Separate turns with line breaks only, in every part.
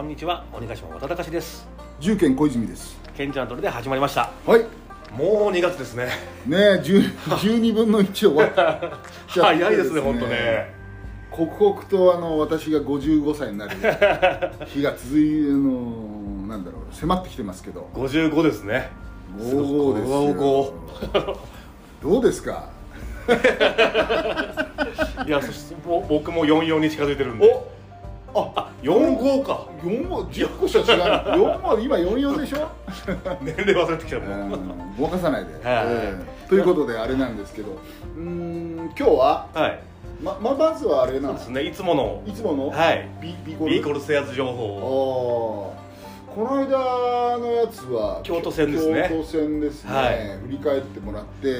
こんにちは鬼ヶ島渡隆です。
重県小泉です。
ケンちゃんとりで始まりました。
はい。
もう2月ですね。
ねえ10 12 分の1終わっちゃって
早いですね本当ね。
刻々とあの私が55歳になる 日が続いあのなんだろう迫ってきてますけど。
55ですね。
55ですよ。どうですか？
いやそしてぼ僕も44に近づいてるんで
あ
あ45か。
4も10個しか違う。4も今44でしょ？
年齢忘れてきた
う
もん。
んごまかさないで、
はい。
ええ。ということであれなんですけど。うーん今日は？
はい。
まままずはあれな
ですね。いつもの。
いつもの？
はい。
ビビコル？
ビーコル制圧情報を。
ああこの間のやつは
京都戦ですね。
京都戦ですね、
はい。
振り返ってもらって
や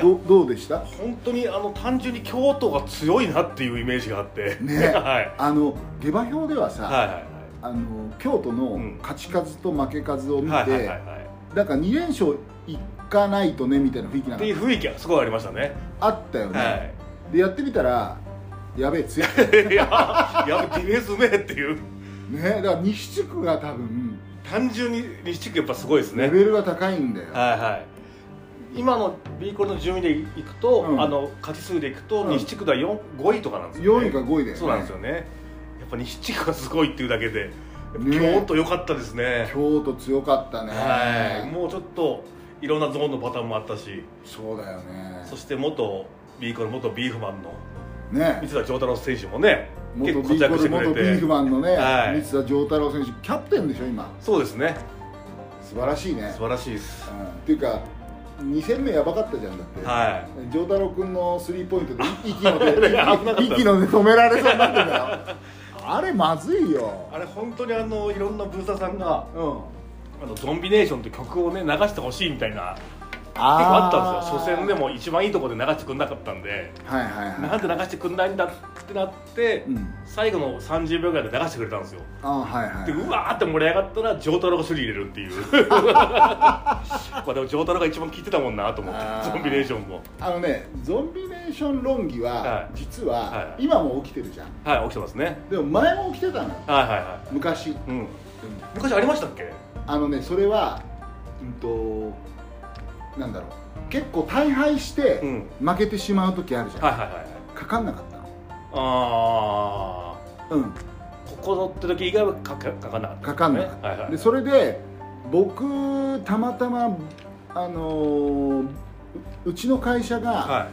どどうでした？
本当にあの単純に京都が強いなっていうイメージがあって。
ね。
はい。
あの下馬評ではさ、
はいはい
あの京都の
うん。
勝ち数と負け数を見て、
はいはいはいはい。
なんか2連勝いかないとねみたいな雰囲気な
っていう雰囲気がすごいありましたね。
あったよね、
はい。
でやってみたらやべえ強い。
いややべディフェンスうめえっていう。
ねだから西地区が多分
単純に西地区やっぱすごいですね。
レベルが高いんだよ、
はいはい今の B コルの順位でいくと、
うん。
あの勝ち数でいくと、
うん。
西地区では4 5位とかなんですよ、ね、
4位か5位だよね。
そうなんですよね。やっぱ西地区がすごいっていうだけで。
ね。
京都良かったですね。
京都強かったね。
はい。もうちょっといろんなゾーンのパターンもあったし。
そうだよね。
そして元 B コル元ビーフマンの
ね。
三田丈太郎選手もね
元
結構活躍してくれ
元ビーフ
て
マンのね、
はい。
三田丈太郎選手キャプテンでしょ今。
そうですね。
素晴らしいね。
素晴らしいです。
うん。っていうか2戦目やばかったじゃんだって、
は
丈太郎君のスリーポイントでい 息ので息ので止められそうになってんだよ。あれまずいよ。
あれ本当にあのいろんなブーサーさんが
うん。
あのゾンビネーションって曲をね流してほしいみたいな結構あったんですよ。初戦でも一番いいところで流してくんなかったんで。
はいはいはい。
なんで流してくんないんだってなって、
うん。
最後の30秒ぐらいで流してくれたんですよ。
あはいはい。
でうわーって盛り上がったら丈太郎がスリー入れるっていう。まあでも丈太郎が一番効いてたもんなと思ってゾンビネーションも。
あのねゾンビネーション論議は、
はい。
実は、
はい。
今も起きてるじゃん。
はい起きてますね。
でも前も起きてたのよ。
はいはいは
昔、
いうん。昔ありましたっけ？
あのねそれはうんとなんだろう。結構大敗して
うん。
負けてしまう時あるじゃん、
はいはいはいはい。
かかんなかった
あ
のうん。
あここぞって時以外はかかかかんなかった。
かかんなかった、
はいはい。
でそれで僕たまたまあのーううちの会社が、
はい。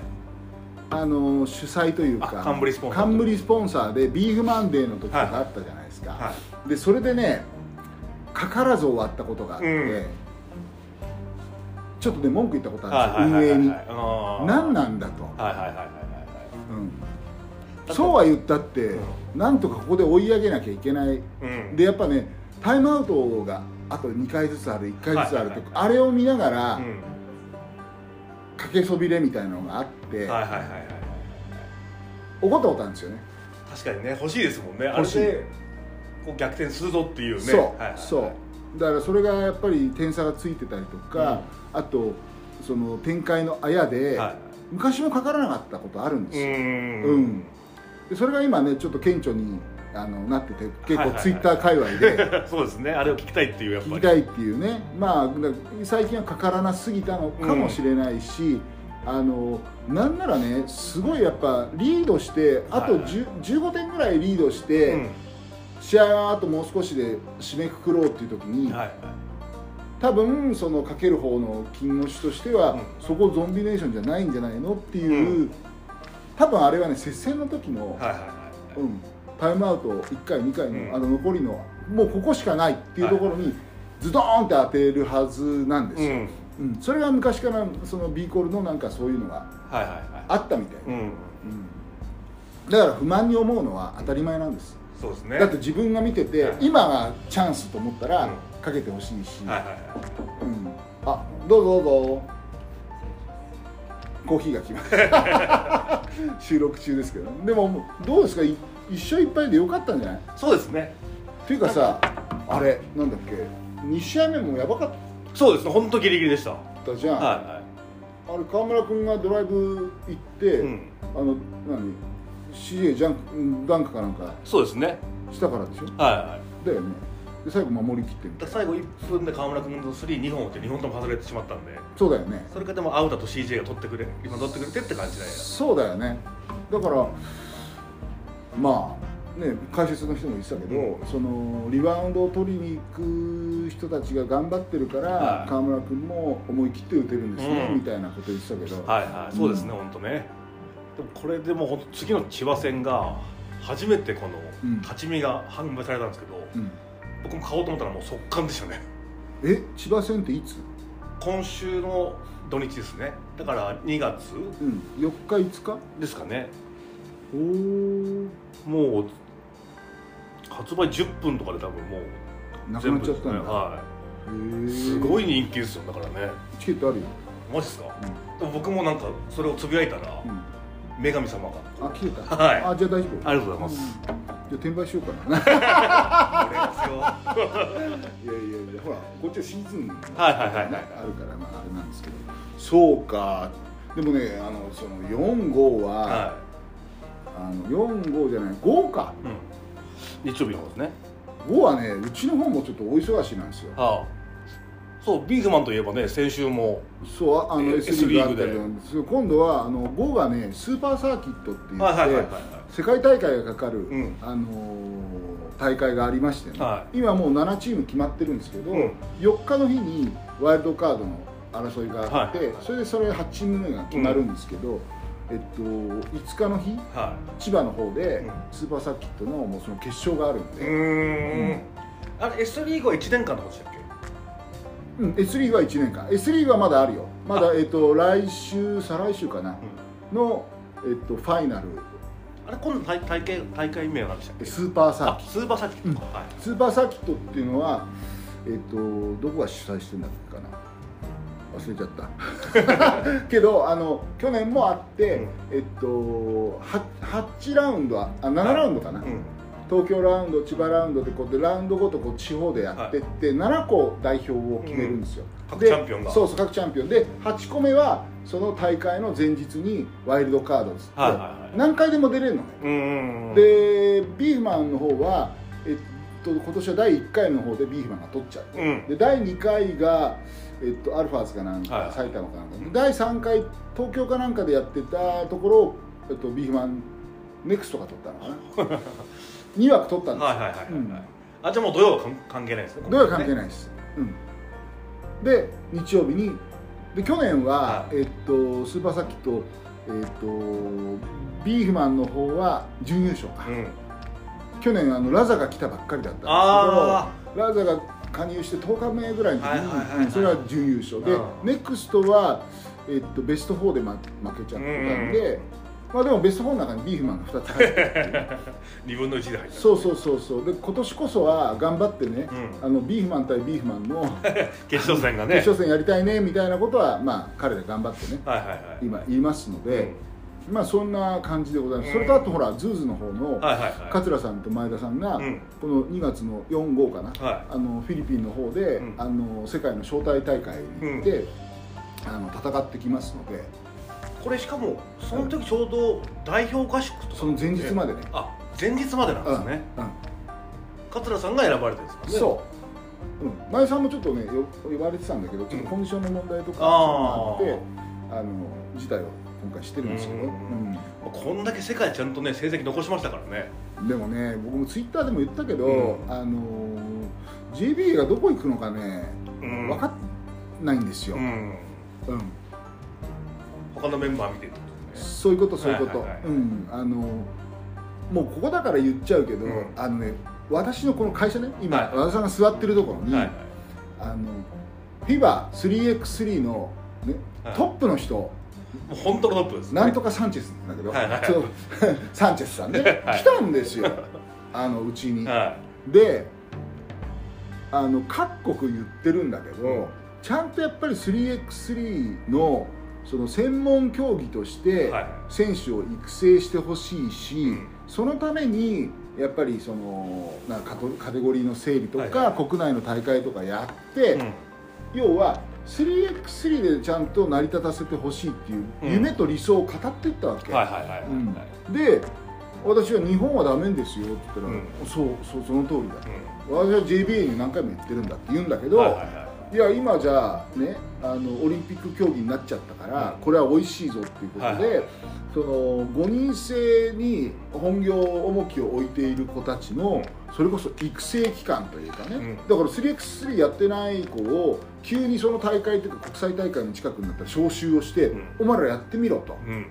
あのー主催というか
あ冠スポンサー
冠スポンサーでビーフマンデーの時とかあったじゃないですか、
は
でそれでねかからず終わったことがあって、
うん
ちょっとね文句言ったこと
い
あるんですよ、運営に。何なんだと、
はいはいはいはいはい。
うん、そうは言ったって、なんとかここで追い上げなきゃいけない。
はいうん。
でやっぱねタイムアウトがあと2回ずつある1回ずつあると、あれを見ながら、
うん。
かけそびれみたいなのがあって、怒ったことあるんですよね。
確かにね欲しいですもんね。あれでこう逆転するぞっていうね。
そう、
はいはいはい
そう。だからそれがやっぱり点差がついてたりとか、あとその展開のあやで、
はい。
昔もかからなかったことあるんです
う
よ、
ん。
うん。でそれが今ねちょっと顕著にあのなってて結構ツイッター界隈で。
そうですね。あれを聞きたいっていうやっぱり。
聞きたいっていうね。まあだ最近はかからなすぎたのかもしれないし、あのなんならねすごいやっぱリードしてあと
はいはい。
10 15点ぐらいリードして、
うん。
試合はあともう少しで締めくくろうっていう時に、
はいはい
多分そのかける方の金の手としては、
うん。
そこゾンビネーションじゃないんじゃないのっていう、
う
多分あれはね接戦の時の、うん、タイムアウト1回2回の,、
うん。
あの残りのもうここしかないっていうところにズドーンって当てるはずなんですよ、
うん。
うん。それが昔からその B コールのなんかそういうのがあったみたい、
うん。
うん。だから不満に思うのは当たり前なんです。
そうですね。
だって自分が見てて、
はい。
今がチャンスと思ったら、
うん
かけてほしいし、
はいはいはい。
うん、あどうぞどうぞ。コーヒーが来ました。収録中ですけどでもどうですか？い一勝一敗でよかったんじゃない？
そうですね。
っていうかさあれなんだっけ？2試合目もやばかっ
そうですね。本当ギリギリでした。は
たじゃん、
いは
あれ川村君がドライブ行って、
いうん。
あの何？CA ジャンクダンクかなんか。
そうですね。
したからでしょ？
はいはい。
だよねで最後守りきってみた
最後1分で川村君の32本打って2本とも外れてしまったんで。
そうだよね。
それがでもアウトと CJ が取ってくれ今取ってくれてって感じだよ。
そうだよね。だからまあね解説の人も言ってたけど、
うん。
そのリバウンドを取りに行く人たちが頑張ってるから、
はい。
川村君も思い切って打てるんですね、
うん。
みたいなこと言ってたけど、
はいはい。そうですね、本当ね。でもこれでもほんと次の千葉戦が初めてこの
うん。
勝ち身が販売されたんですけど、
うん
僕も買おうと思ったらもう速乾でしたね。
え千葉戦っていつ、
今週の土日ですね。だから2月。
うん、4日5日？
ですかね。
おお
もう発売10分とかで多分もう
なくなっちゃったんだ、
はい。すごい人気ですよだからね。
チケットあるよ、
マジですか、でも僕もなんかそれをつぶやいたら、
うん
女神様が。
あ切れた、
はい。
あじゃあ大丈夫。
ありがとうございます、
うん。じゃあ転売しようかな。
これですよ
いやいやいやほらこっちはシーズンが、
はいはいはいはい
あるからまああれなんですけど。そうか。でもねあのその4号は、
は
あの4号じゃない5か。
い、うん、日曜日の方ですね。
5はねうちの方もちょっとお忙しいなんですよ。
はあそうビーフマンといえばね先週も
そうあの
え
S リーグあった
リーグ
けどそう今度はあの5がねスーパーサーキットって言って、世界大会がかかる、
ん。
あのー大会がありましてね、
は
今もう7チーム決まってるんですけど、
うん。
4日の日にワイルドカードの争いがあって、
はい。
それでそれ8チーム目が決まるんですけど、えっと、5日の日
は
千葉の方で
うん。
スーパーサーキットのもうその決勝があるん
いう
で、
ーん。あれ S リーグは1年間の方でしたっけ？
うん、S リーグは1年間。S リーグはまだあるよ。まだ、えっと、来週再来週かな、の、えっと、ファイナル。
あれ今度大大会大会名は何でしたっけ？
スーパーサーキット。
あスーパーサーキット。か、はい。
スーパーサーキットっていうのは、えっと、どこが主催してるんだっけかな。忘れちゃった。けどあの去年もあって、えっと 8, 8ラウンドああ7ラウンドかな、
うん
東京ラウンド千葉ラウンドでこうでラウンドごとこう地方でやってって、7個代表を決めるんですよ、
各
で
チャンピオンが。
そうそう各チャンピオン。で8個目はその大会の前日にワイルドカードっつって、
はいはいはい。
何回でも出れるのね、
うーん
でビーフマンの方は、えっと、今年は第1回の方でビーフマンが取っちゃって、
うん。
で第2回が、えっと、アルファーズかなんか、
はい
埼玉かなんかで第3回東京かなんかでやってたところを、えっと、ビーフマンネクストが取ったのかな 2枠取ったんです。よ、
はいはいはいはい、
うん。
あじゃあもう土曜は関関係ないですね
どうやら関係
い
ないです、うん、で日曜日にで去年は、
はい。
えっと、スーパーサーキット、えっと、ビーフマンの方は準優勝。か、
うん。
去年あのラザが来たばっかりだったんです
あ
けどラザが加入して10日目ぐらいの時にうんそれは準優勝。で
うん。
ネクストは、えっと、ベスト4で、ま、負けちゃってたんで、まあ、でもベスト4の中にビーフマンが2つ入ってる。っていう
2分の1で入った。
そうそうそうそう。で今年こそは頑張ってね、
う
あのビーフマン対ビーフマンの
決勝戦がね。
決勝戦やりたいねみたいなことは、まあ、彼ら頑張ってね
はいはいはい。
今言いますので、まあそんな感じでございます、
うん。
それとあとほらズーズの方の、桂さんと前田さんが、
うん。
この2月の4号かな、
はい。
あのフィリピンの方で、
うん。
あの世界の招待大会に行って、あの戦ってきますので
これしかもその時ちょうど代表合宿とか
その前日までね、
あ前日までなんですね。
うんうん。
桂さんが選ばれてるんですか？ね
そう、うん、前田さんもちょっとねよ呼ばれてたんだけどちょっとコンディションの問題とか
あ
って、あの辞退を今回してるんですけど、
うん。
うん。
こんだけ世界ちゃんとね成績残しましたからね。
でもね僕もツイッターでも言ったけど、
うん。
あの JBA がどこ行くのかね、
うん。
分かんないんですよ、
うん。
うん
他のメンバー見てるってことですね。
そういうことそういうこと、
はいはいはい。
うんあのもうここだから言っちゃうけど、
うん。
あのね私のこの会社ね今、
はい
和田さんが座ってるところに、
はいはい。
あのフィバ 3x3 の、ね
はい。
トップの人。
もう本当のトップです。ね
なんとかサンチェスなんだけど、
はいはい。
サンチェスさんね、
はい。
来たんですよ。あのうちに、
は
であの各国言ってるんだけど、
うん。
ちゃんとやっぱり 3x3 のその専門競技として
はい。
選手を育成してほしいし、
うん。
そのためにやっぱりそのなんかカテゴリーの整理とか、
はいは
国内の大会とかやって、
いうん。
要は 3x3 でちゃんと成り立たせてほしいっていう
うん。
夢と理想を語っていったわけ、で私は日本はダメですよって言ったら、
うん。
そうそうその通りだ。
うん。
私は JBA に何回も言ってるんだって言うんだけど、
はいはいはい
や今じゃあねあのオリンピック競技になっちゃったから、
うん。
これは美味しいぞっていうことで、
はい。はい
その5人制に本業重きを置いている子たちのそれこそ育成期間というかね、
うん。
だから 3x3 やってない子を急にその大会というか国際大会の近くになったら招集をして、
うん。
お前らやってみろと。
うん。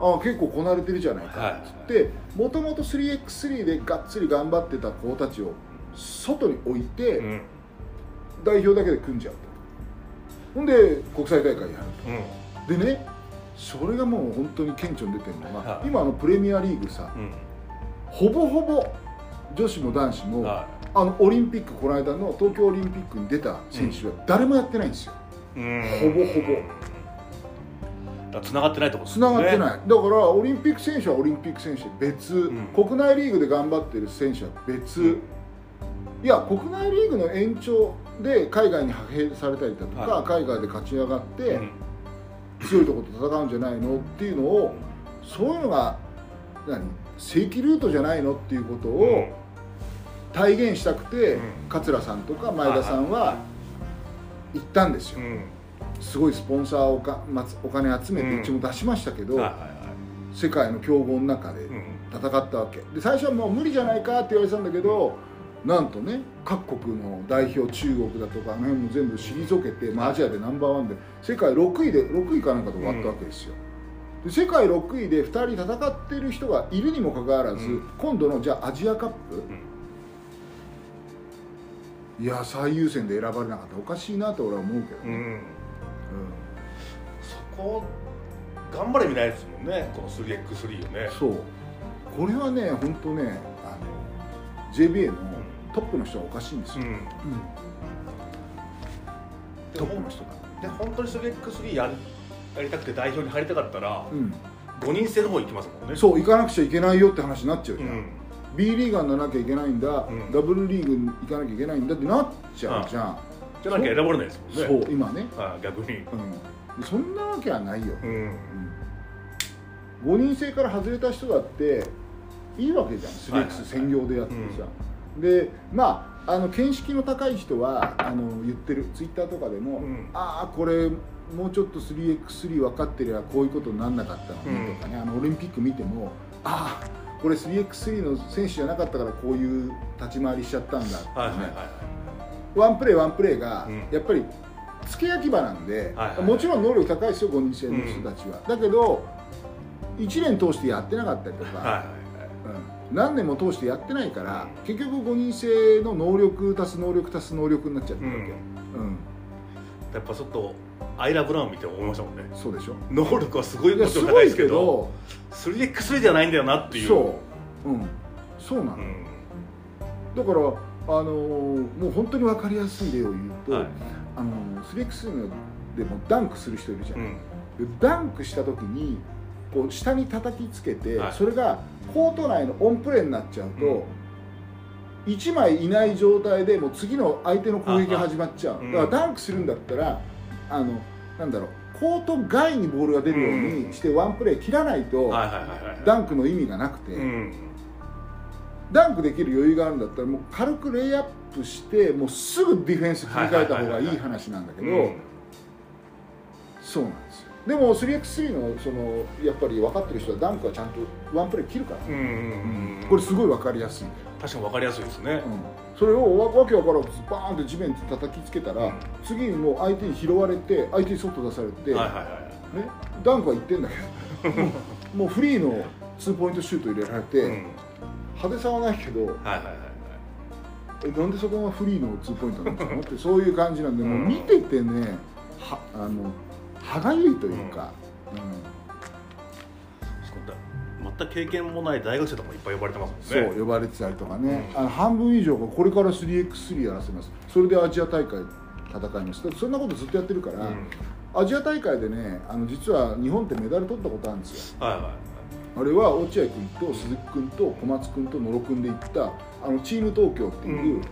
ああ結構こなれてるじゃないか
はい。
っつってもともと 3x3 でがっつり頑張ってた子たちを外に置いて、
うん
代表だけで組んじゃうと。ほんで国際大会やる
うん。
とでねそれがもう本当に顕著に出てるのが、
はい。
今のプレミアリーグさ
うん。
ほぼほぼ女子も男子も、
は
あのオリンピックこの間の東京オリンピックに出た選手は誰もやってないんですよ。
いうん。
ほぼほぼ。
だ繋がってないとこ
つながってない、
い
だからオリンピック選手はオリンピック選手で別、
ん。
国内リーグで頑張ってる選手は別、
うん。
いや国内リーグの延長で海外に派遣されたりだとか、
は
海外で勝ち上がって、
うん。
強いところと戦うんじゃないのっていうのをそういうのが何正規ルートじゃないのっていうことを体現したくて、
うん。
桂さんとか前田さんは行ったんですよ、
うん。
すごいスポンサーをかまつお金集めて
う
ちも出しましたけど、世界の強豪の中で戦ったわけ。で最初はもう無理じゃないかって言われてたんだけどなんとね各国の代表中国だとかあの辺も全部退けて、まあ、
はい。
アジアでナンバーワンで世界6位で6位かなんかで終わったわけですよ、で世界6位で2人戦ってる人がいるにもかかわらず、
うん。
今度のじゃあアジアカップ、
うん。
いや最優先で選ばれなかった。らおかしいなと俺は思うけどね、
うん。そこ頑張れみないですもんね。この 3x3 をね。
そう。これはね本当ねあの JBA のトップの人はおかしいんですよ、
うん。
トップの人が。
で本当に 3x3 やりやりたくて代表に入りたかったら
うん。
5人制の方行きますもんね。
そう行かなくちゃいけないよって話になっちゃうじゃん、
うん。
B リーガーにならなきゃいけないんだ、
ん。
ダブルリーグに行かなきゃいけないんだってなっちゃうじゃん、
じゃなきゃ選ばれないですもんね。
そう今ね、
はい逆に。
うん、そんなわけはないよ、
うん。
うん、5人制から外れた人だっていいわけじゃん。
はいはい
3X 専業でやってさ、でまああの見識の高い人はあの言ってる。ツイッターとかでも、
うん。
ああこれもうちょっと 3x3 分かってりゃこういうことにならなかったのねとかね、あのオリンピック見てもああこれ 3x3 の選手じゃなかったからこういう立ち回りしちゃったんだってね、
はいはいはい
ワンプレーワンプレーが
うん。
やっぱり付け焼き場なんで、
はいはい
もちろん能力高いですよ5人制の人たちは、だけど1年通してやってなかったりとか、
はいはいはい。
うん何年も通してやってないから、結局5人制の能力足す能力足す能力になっちゃってるわけ、うん。
やっぱちょっとアイラ・ブラウン見て思いましたもんね。
そうでしょ。
能力はすごい
いや
もちろん
すごいけ
高いですけど
ど
3x3 ではないんだよなっていう。
そう、うん、そうなの、
うん。
だからあのーもう本当に分かりやすい例を言うと、
はい。
あのー 3x3 でもダンクする人いるじゃ、
うんん。
でダンクした時にこう下に叩きつけて、
はい
それがコート内のオンプレーになっちゃうと、1枚いない状態でもう次の相手の攻撃が始まっちゃう、
うん。
だからダンクするんだったらあのなんだろうコート外にボールが出るようにしてワンプレー切らないと、ダンクの意味がなくて、
うん。
ダンクできる余裕があるんだったらもう軽くレイアップしてもうすぐディフェンス切り替えた方がいい話なんだけど、
うん。
そうなんです。よでも 3x3 のそのやっぱり分かってる人はダンクはちゃんとワンプレー切るから、
うん
これすごい分かりやすい、うん、
確かに分かりやすいですね。
それをわわけわからずバーンって地面に叩きつけたら、
うん。
次にもう相手に拾われて相手に外出されて、
はいはいはい
ね、ダンクは言ってんだけど。もうフリーのツーポイントシュート入れられて、
うん。
派手さはないけど
はいはいはいはい。
えなんでそこがフリーのツーポイントなんですか？って そういう感じなんで、もう
うん
見ててねはあの歯がゆいというか、
全く経験もない大学生とかもいっぱい呼ばれてますもんね。
そう呼ばれてたりとかね、
うん
あの半分以上がこれから 3x3 やらせますそれでアジア大会戦います。そんなことずっとやってるから、
うん。
アジア大会でねあの実は日本ってメダル取ったことあるんですよ。
はいはい
あれは落合君と鈴木君と小松君と野呂君で行ったあのチーム東京っていう、
うん。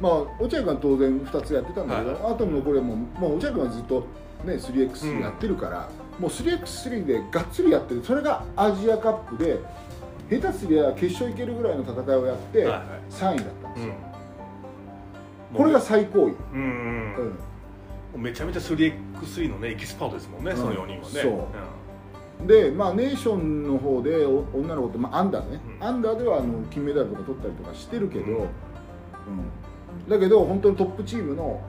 まあ落合君は当然2つやってたんだけど、
はい
あとのこれももう落合君はずっと、ね、
うん
3x3 やってるから、もう 3x3 でがっつりやってるそれがアジアカップで下手すりゃ決勝いけるぐらいの戦いをやって
はいはい。
3位だったんですよ、
うん。
これが最高位、
うんうんうん。めちゃめちゃ 3x3 のねエキスパートですもんね、
うん。
その4人はね。
そう。でまあネーションの方でお女の子って、まあ、アンダーね、
うん。
アンダーではあの金メダルとか取ったりとかしてるけど、
うん。
うん。だけど本当にトップチームの、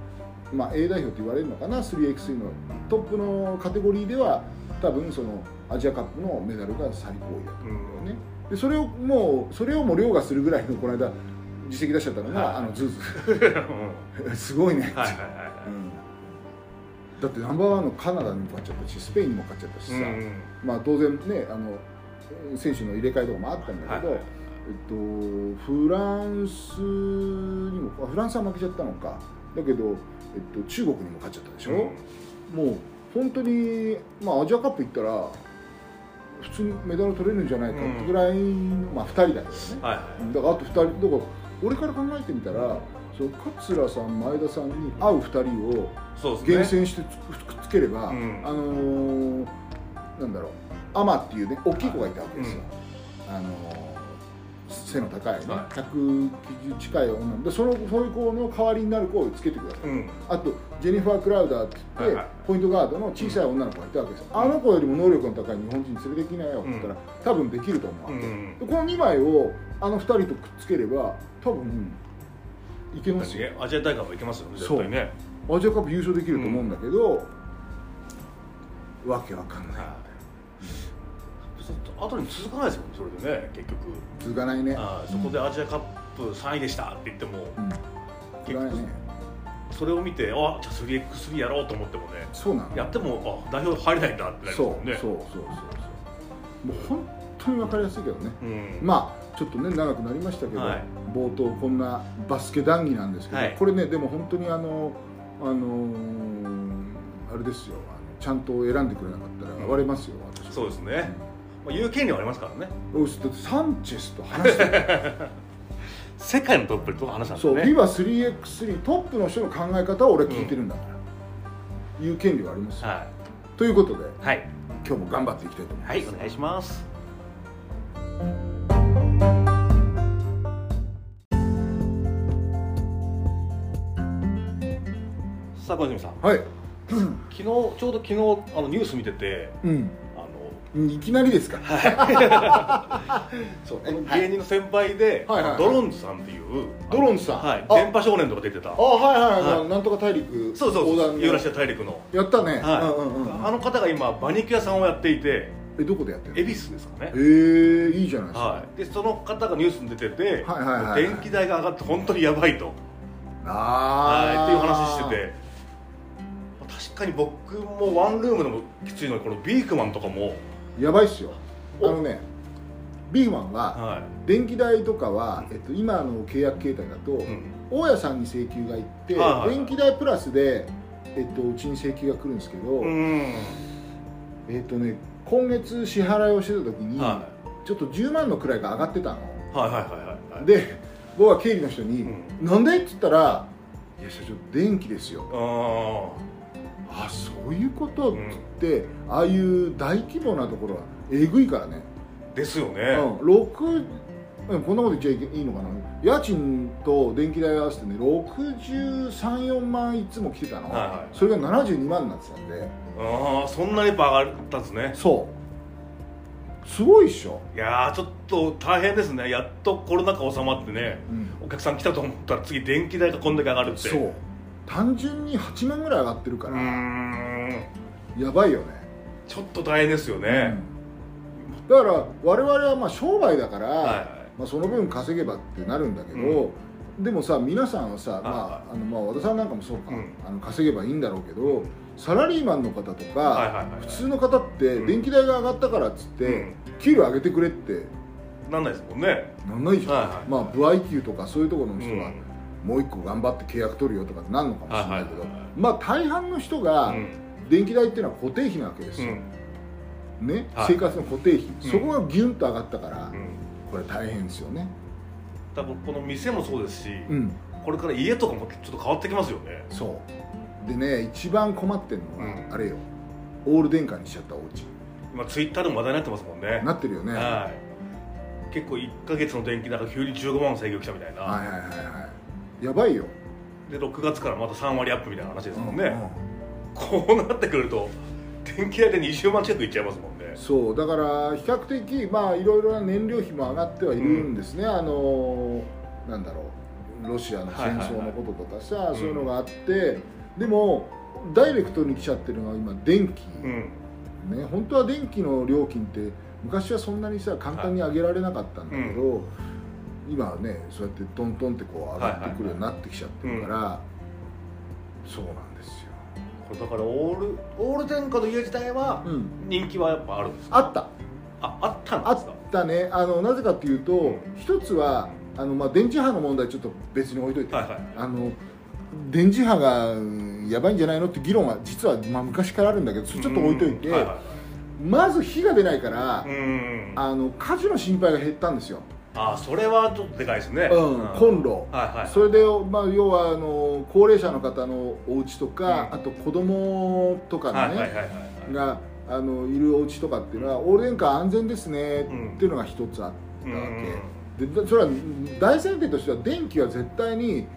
まあ、A 代表と言われるのかな 3x3 のトップのカテゴリーでは多分そのアジアカップのメダルが最高位だと
うん
思うん。だよねでそれをもうそれをも凌駕するぐらいのこの間実績出しちゃったのが、
はい。
あのズー
うん。
ズ すごいね、
はいはいはい
うん。だってナンバーワンのカナダにも勝っちゃったしスペインにも勝っちゃったしさ、
はいうん。
まあ、当然ねあの選手の入れ替えとかもあったんだけど、
はい
えっと、フランスにもあフランスは負けちゃったのかだけど、えっと、中国にも勝っちゃったでしょ、もう本当に、まあ、アジアカップ行ったら普通にメダル取れるんじゃないかってぐらいの、まあ、2人だけどね、
はいはい。
だからあと2人だから俺から考えてみたらその桂さん前田さんに会う2人を厳選してつくっつければ、
うん。
あのーなんだろうアマっていうね大きい子がいたわけですよ、あのー背の高いね、
は
190近い女の子でそのそういう子の代わりになる子をつけてください、
うん。
あとジェニファー・クラウダーって言って、
はいはい。
ポイントガードの小さい女の子がいたわけです、あの子よりも能力の高い日本人連れてきなよって言ったら、多分できると思うわけ、
うん
でこの2枚をあの2人とくっつければ多分いけますよ。
アジア大会も行けますよね絶対ね。
アジアカップ優勝できると思うんだけど、わけわかんない、
はい後に続かないですよねそれでね結局。
続かないね。
あーそこでアジアカップ3位でしたって言っても
うん。続かないね。
それを見てあじゃあ 3x3 やろうと思ってもね
そうなの。
やってもあ代表入れないんだってなり
そう
ますもんね。
そうそうそうそう。もう本当にわかりやすいけどね。
うん。
まあちょっとね長くなりましたけど、
はい。
冒頭こんなバスケ談義なんですけど、
はい。
これねでも本当にあのあのーあれですよちゃんと選んでくれなかったら割れますよ、私
そうですね、まあ、言う権利はありますからね。
うんだってサンチェスと話してる。
世界のトップと話したんです
そう、
ね
ビバ 3x3 トップの人の考え方を俺聞いてるんだから、言う権利はありますよ、
は
ということで
い、はい、
今日も頑張っていきたいと思います、
はい、お願いします。さあ小泉さん。
はい、
昨日ちょうど昨日あのニュース見てて
うん。
あ
いきなりですか？
のこの芸人の先輩で、
はいはいはい。
ドロンズさんっていう
ドロンズさん。
はい。
あ。
電波少年とか出てた。
あはいはいはい、
はい。
なんとか大陸
そうそうユーラシア大陸の。
やったね、
はい、
うんうんうん
あの方が今馬肉屋さんをやっていて。
えどこでやってるの？
恵比寿ですかね。
えー、いいじゃないですか、
はい、でその方がニュースに出てて、
はいはいはいはい。
電気代が上がって本当にやばいと、
ああ
はい、っていう話してて。確かに僕もワンルームでもきついのにこのビークマンとかも、
やばいっすよ。あ
お
のねビーマンは
は
電気代とかは、えっと、今の契約形態だと、大家さんに請求がいって、電気代プラスで、えっと、うちに請求が来るんですけど、
うん。
えっとね今月支払いをしてた時に、
は
ちょっと10万の位が上がってたの。
い、はいはいはいはいはい。
で僕は経理の人に「
う
なんで?」って言ったら「いや社長電気ですよ」
あ
あそういうことっって、ああいう大規模なところはえぐいからね、
ーですよね、
うん、6うんこんなこと言っちゃいけいいのかな。家賃と電気代合わせてね634万いつも来てたの、
はいはい。
それが72万になってたんで。
ああそんなにやっぱ上がったんですね。
そう。すごいっしょ、
いやーちょっと大変ですね。やっとコロナ禍収まってね
うん、
お客さん来たと思ったら次電気代がこんだけ上がるって。
そう単純に8万ぐらい上がってるから、
ん。
やばいよね、
ちょっと大変ですよね、
うん。だから我々はまあ商売だから、
はいはい。
まあ、その分稼げばってなるんだけど、でもさ皆さんはさ、
はい。
まああのまあ、和田さんなんかもそうか、
うん。
あの稼げばいいんだろうけどサラリーマンの方とか、
はいはいはいはい。
普通の方って
うん。
電気代が上がったからっつって、
うん。
給料上げてくれって。
なんないですもんね。
なんないじゃん、
はいはい。
まあ歩合給とかそういうところの人は、
うん
もう一個頑張って契約取るよとかってなんのかもしれないけど、
はいはい。はいはい
まあ大半の人が
うん。
電気代っていうのは固定費なわけですよ、
うん。
ね、
はい。
生活の固定費、
うん。
そこがギュンと上がったから、
うん。
これ大変ですよね。
多分この店もそうですし、
うん。
これから家とかもちょっと変わってきますよね。
そう。でね一番困ってるのは、
うん。
あれよ。オール電化にしちゃったお家。
今ツイッターでも話題になってますもんね。
なってるよね、
はい。結構1か月の電気代が急に15万請求来たみたいな、
はいはいはいはいやばいよ。
で6月からまた3割アップみたいな話ですもんね、
うんうん。
こうなってくると電気代で20万近くいっちゃいますもんね。
そうだから比較的まあいろいろな燃料費も上がってはいるんですね、あのなんだろうロシアの戦争のこととかさ、
いはいはい
そういうのがあって、でもダイレクトに来ちゃってるのが今電気、
うん。
ね本当は電気の料金って昔はそんなにさ簡単に上げられなかったんだけど、今はねそうやってトントンってこう上がってくるようになってきちゃってるから、そうなんですよ、
これだからオールオール電化の家自体は
うん、
人気はやっぱあるんですか？
あった。
ああったん
あっ
ですか？
たね。あのなぜかというと、
うん
一つはあの、まあ、電磁波の問題ちょっと別に置いといて、
はいはい。
あの電磁波がうんやばいんじゃないのって議論は実は、まあ、昔からあるんだけどそれちょっと置いといて、
うん。はいはい。
まず火が出ないから、
うん。
あの火事の心配が減ったんですよ、
あそれはちょっとでかいですね。
うんコンロ、
はいはい。
それで、まあ、要はあの高齢者の方のお家とか、
うん。
あと子供とかのね、
はいはいはいはいはい。
があのいるお家とかっていうのは、オール電化安全ですね
うん。
っていうのが一つあったわけ、
うん。
でだそれは大前提としては電気は絶対に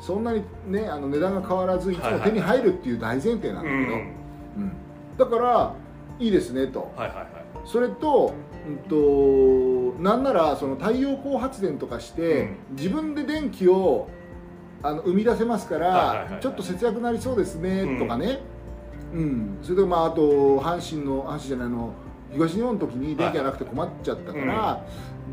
そんなにねあの値段が変わらずいつも手に入るっていう大前提なんだけど、
うん。
うん。だからいいですねと。
はいはいはい。
それと,、うん、となんならその太陽光発電とかして、自分で電気をあの生み出せますから、
はいはいはいはい。
ちょっと節約になりそうですね、
うん。
とかね、うん、それとまああと阪神の阪神じゃないあの東日本の時に電気がなくて困っちゃったから、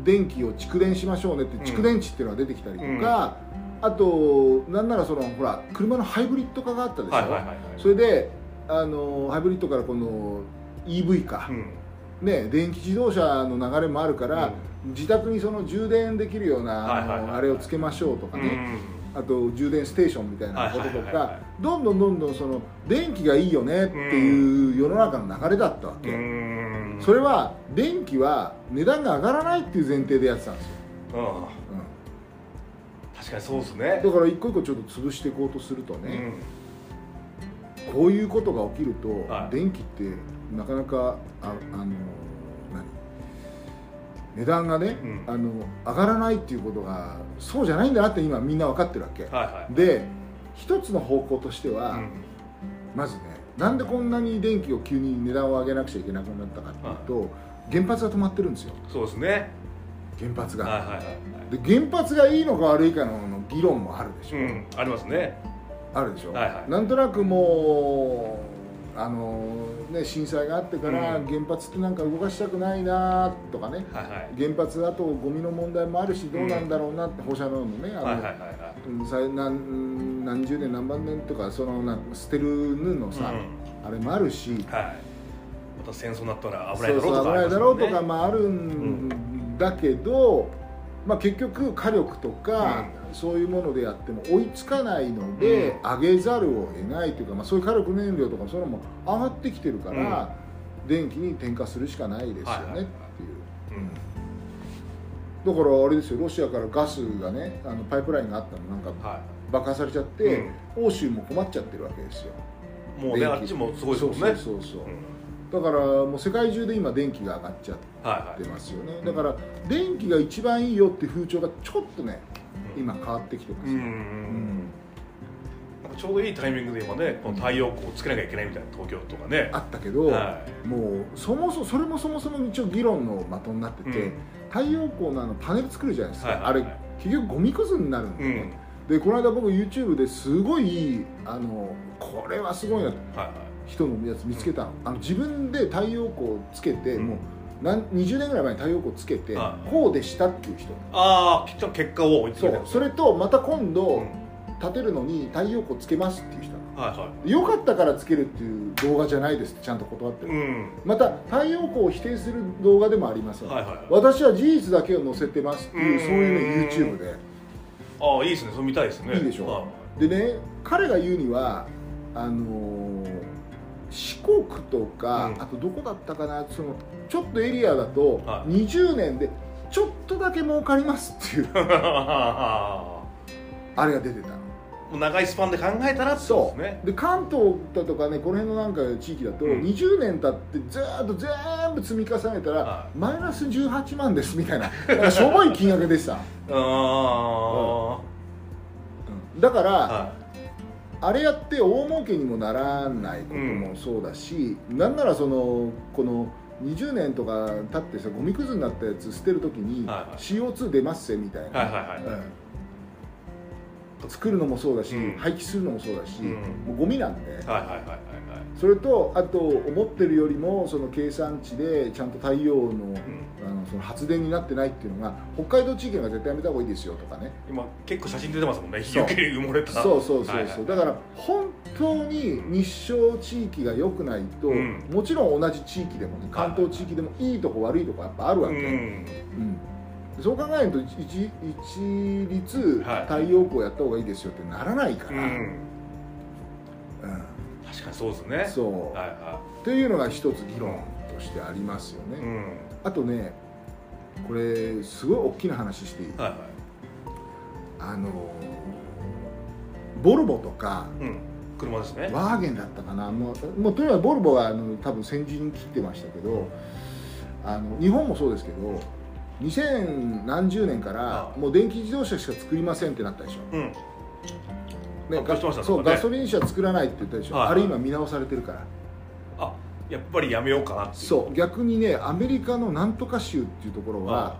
電気を蓄電しましょうねって
うん。
蓄電池っていうのが出てきたりとか、あとなんならそのほら車のハイブリッド化があったでしょ、
はいはいはいはい。
それであのハイブリッドから今度 EV か、
うん
ね、電気自動車の流れもあるから、自宅にその充電できるような、あれをつけましょうとかね、
うん。
あと充電ステーションみたいなこととか
は
どんどんどんどんその電気がいいよねっていう世の中の流れだったわけ、
うん。
それは電気は値段が上がらないっていう前提でやってたんですよ、
うん。
う
確かにそうですね。
ん、だから一個一個ちょっと潰していこうとするとね、
うん。
こういうことが起きると、
はい。
電気ってなかなかああの何？値段がね、
うん。
あの上がらないっていうことがそうじゃないんだなって今みんな分かってるわけ、
はいはい
で一つの方向としては、
うん
まずねなんでこんなに電気を急に値段を上げなくちゃいけなくなったかっていうと、原発が止まってるんですよ。
そうですね。
原発が、
はいはいはい。
で原発がいいのか悪いかの議論もあるでしょ、
うんありますね。
あるでしょ、
はいはい。
なんとなくもうあのね震災があってから
うん。
原発ってなんか動かしたくないなとかね、
はいはい。
原発あとゴミの問題もあるしどうなんだろうなって、放射能のねあの、
はいはいはいはい。
うんさ何何十年何万年とかそのな捨てる布のさ、あれもあるし。
はい。また戦争になったら危ない
そうそう危
だろうとか
ないだろうとか
ま
まああるんだけど、まあ、結局火力とか、そういうものでやっても追いつかないので、
うん。
上げざるを得ないというか、まあ、そういう火力燃料とかそういうのも上がってきてるから、電気に転嫁するしかないですよね、っていう。
うん。
だからあれですよロシアからガスがねあのパイプラインがあったのなんか
は
爆破されちゃって、欧州も困っちゃってるわけですよ。
いもうねあっちもすごいですもんね。
そうそうそうそう、
うん
だからもう世界中で今電気が上がっちゃって
はいはい。
ってますよねだから電気が一番いいよって風潮がちょっとね今変わってきてますよ、
うんちょうどいいタイミングで今ねこの太陽光をつけなきゃいけないみたいな東京とかね。
あったけど、
は
もうそもそもそれもそもそも一応議論の的になってて、
うん。
太陽光のあのパネル作るじゃないですか、
はいはいはい。
あれ結局ゴミくずになるんで、
うん。
ねでこの間僕 YouTube ですごいいいあのこれはすごいな。
はいはい
人のやつ見つけた。のあの自分で太陽光をつけて、
うん。
もう何20年ぐらい前に太陽光つけて、
はい
こうでしたっていう人。
ああきっと結果を追いつ
そう。
けてる
それとまた今度、
うん。
建てるのに太陽光つけますっていう人。
はいは
よかったからつけるっていう動画じゃないですってちゃんと断ってる、
いうん。
また太陽光を否定する動画でもありません、
はいはい。はい
私は事実だけを載せてますっていう
うん。
そういうの YouTube で。
ああいいですね。それ見たいですね。
いいでしょ。
は
でね彼が言うにはあのー四国とか、
うん。
あとどこだったかなそのちょっとエリアだと
はい。
20年でちょっとだけ儲かりますっていう
い
あれが出てたの。
長いスパンで考えたらってことですね。
で関東だとかねこの辺のなんか地域だと、
うん。
20年経ってずーっと全部積み重ねたら、
は
マイナス18万ですみたいなしょぼい金額でした、
あ
だから、
あは
あれやって大儲けにもならないこともそうだし、なんならそのこの20年とか経ってさゴミくずになったやつ捨てるときに、
はいはい。
CO2 出ますせみたいな、
はいはいはい。
うん作るのもそうだし、
うん。
廃棄するのもそうだし、
うん。
もうゴミなんで、
いはいはいはいはい。
それとあと思ってるよりもその計算値でちゃんと太陽の,、
うん。
あのその発電になってないっていうのが北海道地域が絶対やめた方がいいですよとかね。
今結構写真出てますもんね。日
そう。
よけに埋もれた。
そうそうそうそう、
はいはい。
だから本当に日照地域が良くないと、
うん。
もちろん同じ地域でもね関東地域でもいいとこ悪いとこやっぱあるわけ、
うん。
うんそう考えると一一律
はい。
太陽光やった方がいいですよってならないから、
うん。
うん。
確かにそうですね。
そう、
はいは
っていうのが一つ議論としてありますよね、
いうん。
あとねこれすごい大きな話していい、
はいはい。
あのボルボとか
うん。車ですね。
ワーゲンだったかな。もうもうとにかくボルボはあの多分先陣切ってましたけどあの日本もそうですけど2000何十年から
は
もう電気自動車しか作りませんってなったでしょ、
うん。
ね、
発表してましたね。
そうガソリン車作らないって言ったでしょ、あれ今見直されてるから。
あやっぱりやめようかな
そう逆にねアメリカのなんとか州っていうところは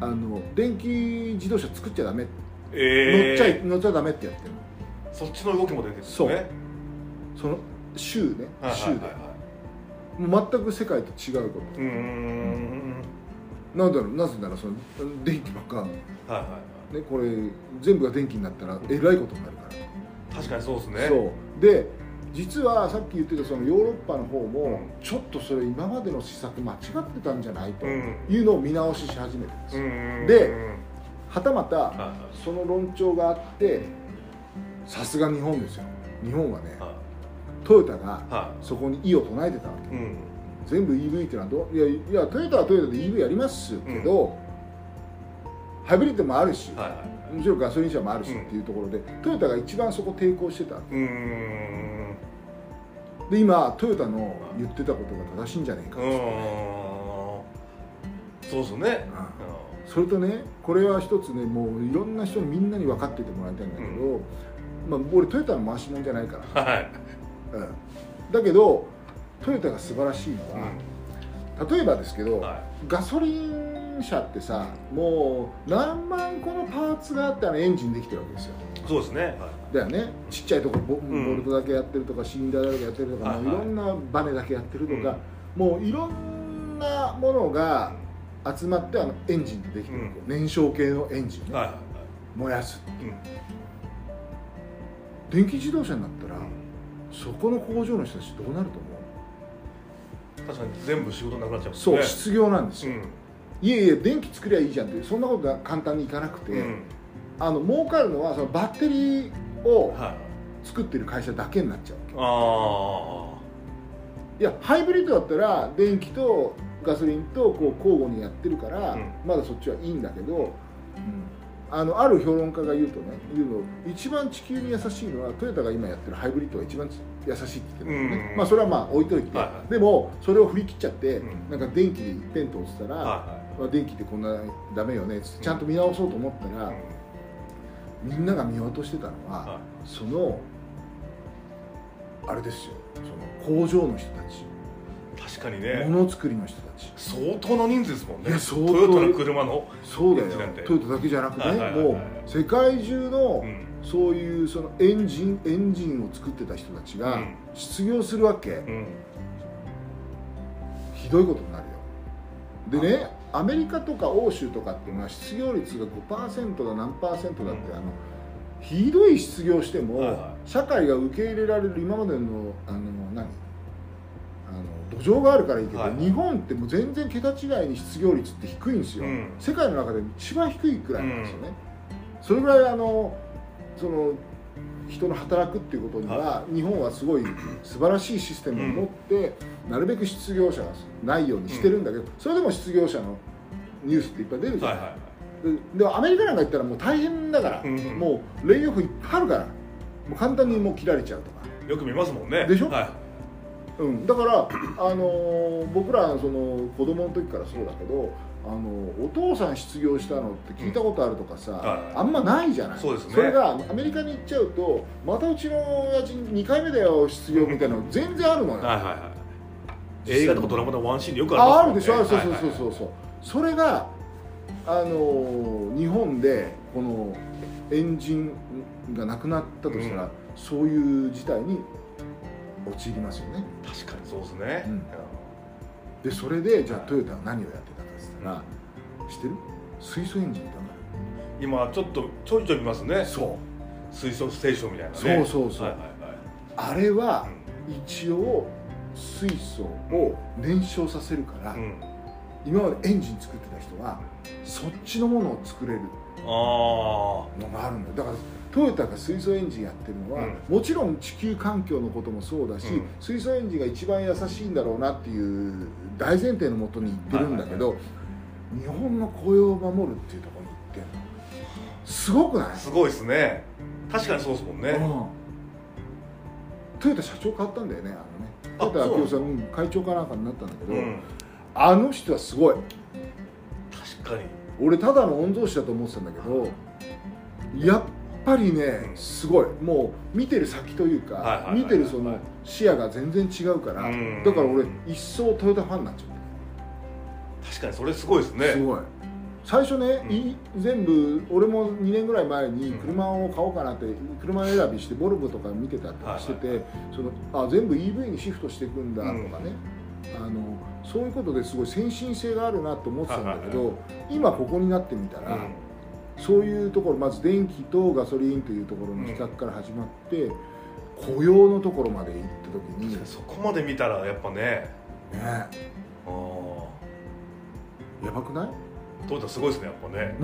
あの電気自動車作っちゃダメ、
えー、
乗っちゃい乗っちゃダメってやってるの。
そっちの動きも出てるんですね。
その州ね、州で。もう全く世界と違うこと。
うーん
なんだろうなぜならその電気ばっか、
はいはいはい。
ね、これ全部が電気になったらえらいことになるから、
確かにそうですね。
そう。で実はさっき言ってたそのヨーロッパの方も、
うん。
ちょっとそれ今までの施策間違ってたんじゃないと
うん。
いうのを見直しし始めてるんです
う
よ、
ん。
ではたまたその論調があってさすが日本ですよ。日本はね
は
トヨタがそこに異を唱えてたわけ。
いうん
全部 EV っていうのはどう？いやいやトヨタはトヨタで EV やりますけど、ハイブリッドもあるし、
はいはい。
もちろんガソリン車もあるし
うん。
っていうところで、トヨタが一番そこ抵抗してた。で今トヨタの言ってたことが正しいんじゃないか。
うーん。そうですね。
それとねこれは一つねもういろんな人にみんなに分かっててもらいたいんだけど、まあ、俺トヨタの回し者じゃないから、
うんはい。
うん、だけどトヨタが素晴らしいのは、例えばですけど、
は
ガソリン車ってさもう何万個のパーツがあってあのエンジンできてるわけですよ。
いそうですね。はい。
だよね。ちっちゃいとこボ,、
ん。
ボルトだけやってるとかシリンダーだけやってるとか、
はい。
ろんなバネだけやってるとか、もういろんなものが集まってあのエンジンでできてるわけ、燃焼系のエンジンね、
はいはい
燃やす
はいうん。
電気自動車になったら、そこの工場の人たちどうなると思う？
確かに全部仕事なくなっちゃう
そう、
ね
失業なんですよ、
うん。
いえいえ電気作りゃいいじゃんってそんなことが簡単にいかなくて、
うん。
あの儲かるのはそのバッテリーを
はい。
作ってる会社だけになっちゃう
あ
いやハイブリッドだったら電気とガソリンとこう交互にやってるから、
うん。
まだそっちはいいんだけど、あのある評論家が言うとね言うの一番地球に優しいのはトヨタが今やってるハイブリッドが一番優しいって言ってるまあそれはまあ置いといて、でもそれを振り切っちゃって、
うん。
なんか電気で一辺倒ってたら、まあ、電気ってこんなダメよねっつってちゃんと見直そうと思ったら、みんなが見落としてたのは、
は
そのあれですよ。その工場の人たち。
確かにね。
ものづくりの人たち。
相当な人数ですもんね。
相当。
トヨタの車の。
そうだよ。トヨタだけじゃなくね、
はいはいはいはい。
もう世界中の、
うん
そういうそのエンジンエンジンを作ってた人たちが
うん。
失業するわけ、
うん。
ひどいことになるよ。でねアメリカとか欧州とかっていうのは失業率が5%だ何パーセントだって、
うん。
あのひどい失業しても、社会が受け入れられる今までのあの何？あの土壌があるからいいけど、
はい。はい
日本ってもう全然桁違いに失業率って低いんですよ、
うん。
世界の中で一番低いくらいなんですよね、それぐらいあのその人の働くっていうことには、
は
日本はすごい素晴らしいシステムを持って、なるべく失業者がないようにしてるんだけど、それでも失業者のニュースっていっぱい出るじゃない、
はいはい。
でアメリカなんか行ったらもう大変だから、
うん。
もうレイオフいっぱいあるからもう簡単にもう切られちゃうとか。
よく見ますもんね。
でしょ？
はい。
うん、だから、あのー僕らその子供の時からそうだけど、あのお父さん失業したのって聞いたことあるとかさ、
はい。
あんまないじゃない。
そうですね。
れがアメリカに行っちゃうとまたうちの親父2回目だよ失業みたいなの全然あるのよ、
はいはいはい。映画とかドラマのワンシーンでよくあります
あるでしょ、そうそうそう
はいはい
そうそうそれがあのー日本でこのエンジンがなくなったとしたら、
うん。
そういう事態に陥りますよね。
確かにそうですね、
うん。でそれでじゃあトヨタは何をやってたかっつったら、知ってる？水素エンジンってわか
今ちょっとちょいちょい見ますね。
るそう。
水素ステーションみたいなね。
そうそうそう。
はいはい
あれは
はい
一応水素を燃焼させるから、
うん。うん
今までエンジン作ってた人はそっちのものを作れる。
あ
のがあるんだよ。だからトヨタが水素エンジンやってるのは、もちろん地球環境のこともそうだし、
うん。
水素エンジンが一番優しいんだろうなっていう大前提のもとに言ってるんだけど、日本の雇用を守るっていうところに行ってんの。すごくない？
あすごいですね。確かにそうですもんね、
うん。トヨタ社長変わったんだよねあ
あ
のね。トヨタ
そう
明夫さんうん会長かなんかになったんだけど、
うん
あの人はすごい。
確かに。
俺ただの御曹司だと思ってたんだけどやっぱりね
うん。
すごい。もう見てる先というか、見てるその視野が全然違うから、
うん。
だから俺一層トヨタファンになっちゃっ
確かにそれすごいです
た、
ね。
すごい。最初ね、
うん。
い全部俺も2年ぐらい前に
うん。
車を買おうかなって車選びしてボルボとか見てたりとかしてて、そのあ全部 EV にシフトしていくんだとかね、あのそういうことですごい先進性があるなと思ってたんだけど、
はい
今ここになってみたら、
うん。
そういうところまず電気とガソリンというところの比較から始まって、雇用のところまで行った時に、ね
そこまで見たらやっぱね。ああ
やばくない？ね
トヨタすごいですねやっぱね。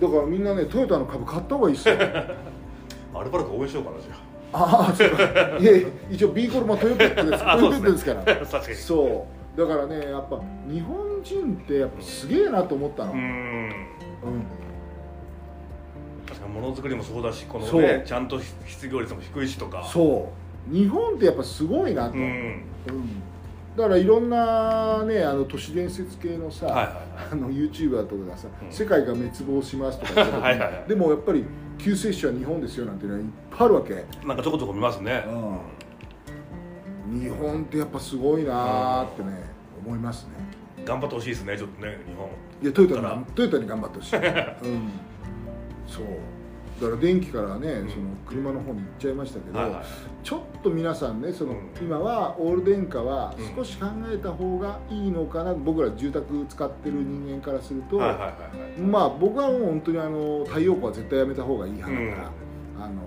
だからみんなねトヨタの株買った方がいいっすよ。
アルバルク応援しようかなじ
あ。あそうか。いやいや一応 B コルマトヨペットです。トヨペッ
あそうですね。
トですから。
ゃ あ確かに。
そう。だからねやっぱ日本人ってやっぱすげえなと思ったの、
う
うん。
ん。確かにものづくりもそうだしこのねちゃんと失業率も低いしとか。
そう。日本ってやっぱすごいなと、
うん。
うんだからいろんなねあの都市伝説系のさ、
はいはい
あの YouTuber とかがさ、
うん。
世界が滅亡しますとか
はいはいはい。
でもやっぱり救世主は日本ですよなんていうのはいっぱいあるわけ、
なんかちょこちょこ見ますね。
日本ってやっぱすごいなーってね思いますね。
頑張ってほしいですねちょっとね日本。
いやトヨタトヨタに頑張ってほしい、うん、そうだから電気からね、
ん。
その車の方に行っちゃいましたけど、
はいはい
ちょっと皆さんねその、
うん。
今はオール電化は
うん。
少し考えた方がいいのかな、僕ら住宅使ってる人間からすると、
はいはいはいはい
まあ僕はもう本当にあの太陽光は絶対やめた方がいい派だから、あの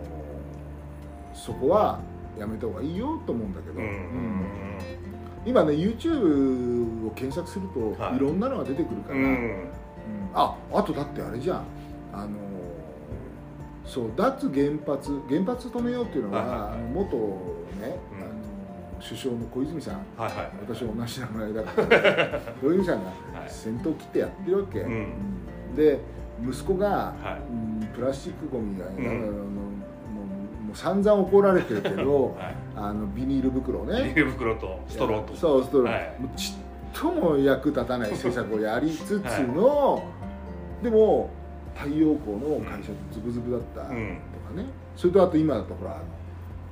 そこはやめた方がいいよと思うんだけど、
うん。
うん。今ね YouTube を検索すると、
はい。
い、ろんなのが出てくるから、うん。
うん。
ああとだってあれじゃん。あのそう脱原発原発止めようっていうのは、
はいはい。はい
あの元ね、
うん。
あの首相の小泉さん。
はいはい。
私は同じ名前だから。小泉さんが
はい。
先頭切ってやってるわけ、
うん。
うん。で息子が、
はい。
うんプラスチックゴミが、
ん
あのもうもう散々怒られてるけど
はい。
あのビニール袋
ビニ
ね
ール袋とストローと。
そうストロー、ちっとも役立たない政策をやりつつの、でも太陽光の会社とズブズブだったとかね、
うん
それとあと今だとほらあの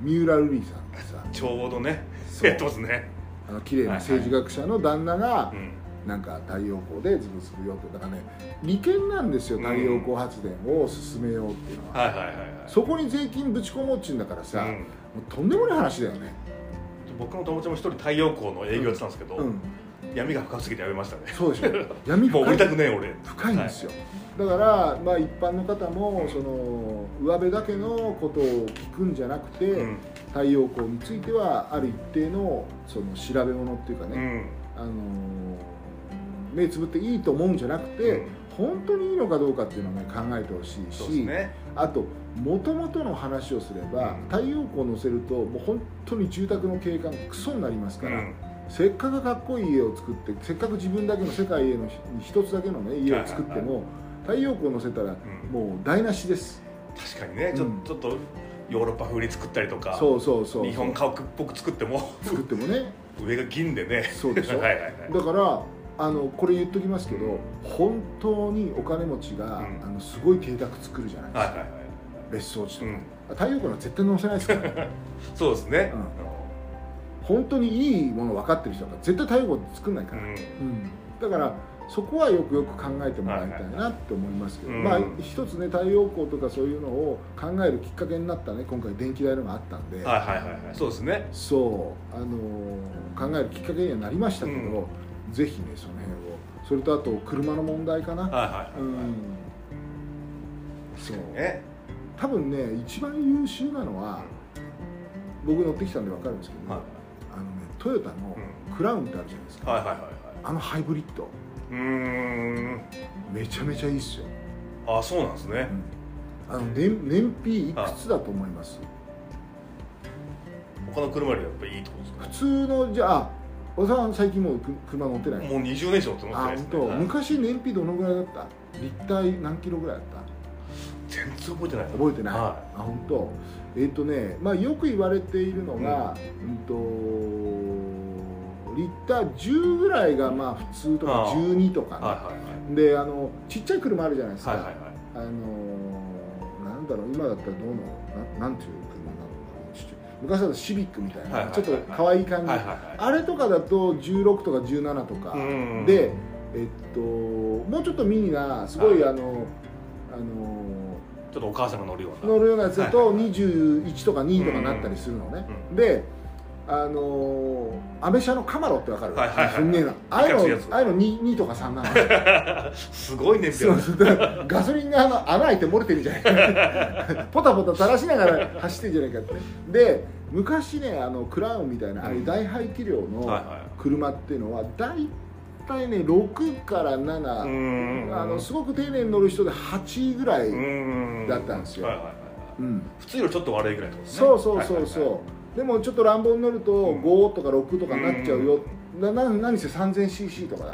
三浦瑠麗さんがさ。
ちょうどね
そ
ってますね。
あの綺麗な政治学者の旦那が
うん。
なんか太陽光でズブズブよとだからね利権なんですよ
うん。
太陽光発電を進めようっていうのは、
はいはいはいはい。
そこに税金ぶち込もうっちゅうんだからさ、
うん。
もうとんでもない話だよね。
僕の友達も一人太陽光の営業やってたんですけど、
うん。
闇が深すぎてやめましたね。
そうでしょ。闇
もう降りたくねえ俺。
深いんですよ、だから、まあ、一般の方もその上辺だけのことを聞くんじゃなくて、
はいうん。
太陽光についてはある一定のその調べ物っていうかね、
うん。
あのー目つぶっていいと思うんじゃなくて、
うん。
本当にいいのかどうかっていうのを、ね、考えてほしいし、
ね。
あともともとの話をすれば、
うん。
太陽光を乗せるともう本当に住宅の景観クソになりますから、
うん。
せっかくかっこいい家を作ってせっかく自分だけの世界への一つだけの、ね、家を作っても、太陽光を乗せたら
うん。
もう台無しです、
確かにね。ちょ,、
うん。
ちょっとヨーロッパ風に作ったりとか
そうそうそう
日本家屋っぽく作っても。
作ってもね。
上が銀でね。
そうでしょ？
はいはいはい。
だからあのこれ言っときますけど本当にお金持ちが、
うん。
あのすごい邸宅作るじゃないですか、
はいはいはい。
別荘地とか、
うん。
太陽光は絶対載せないですからね。
そうですね。
本当にいいもの分かってる人だから絶対太陽光作んないから、
うん。
うん。だからそこはよくよく考えてもらいたいなって思いますけど、
うん
まあ一つね太陽光とかそういうのを考えるきっかけになったね今回電気代のがあったんで、
はいはいはいはい。そうですね。
そう。あのー考えるきっかけにはなりましたけど、
うん。
ぜひねその辺を。それとあと車の問題かな、
はいはいはい
うん。
はい
そう。
ね
多分ね一番優秀なのは僕乗ってきたんで分かるんですけど、
はい。
あのねトヨタのクラウンってあるじゃないですか、
はいはいはいはい。
あのハイブリッド
うーん。
めちゃめちゃいいっすよ、
あそうなんですね。
あの燃燃費いくつだと思います？
他の車よりやっぱいいと
普
です
通のじゃあ小沢さん最近もうく車乗ってない？
かもう20年以上乗って
あ
ないですねはい。
昔燃費どのぐらいだった？立体何キロぐらいだった？
全然覚えてない。
覚えてない、
は
あ本当？えっ、とねまあよく言われているのが、うん、とリッター10ぐらいがまあ普通とか
ああ。
12とかね、
いはいはい。
であのちっちゃい車あるじゃないですか、
はいはいはい。
あのなんだろう今だったらどうの？ななんていう車なの昔だとシビックみたいな、
はいはいはい
ちょっと可愛い感じ、
はいはいはい。
あれとかだと16とか17とか、
うん
でえっともうちょっとミニなすごい、
はい
あのあの
ちょっとお母さんが乗るような。
乗るようなやつだと
はいはいはい。
21とか2とかなったりするのね、
うん。
であのアメ車のカマロってわかる、
はいはいはい。
えな。ああいうのああいうの 2, 2とか3なの。
すごいね
そうそうガソリンがあの穴開いて漏れてるじゃない。かポタポタ垂らしながら走ってるじゃないかって。で昔ねあのクラウンみたいなああいう大排気量の車っていうのは大体ね6から
いう
7
ーん
あのすごく丁寧に乗る人で8ぐらい、だったんですよ。
はいはいはい
うん。
普通よりちょっと悪いぐらいとですね。
そうそうそうそう、
はいはいはい
でもちょっと乱暴に乗ると
うん。
5とか6とかになっちゃうよ、なな何せ 3000cc とか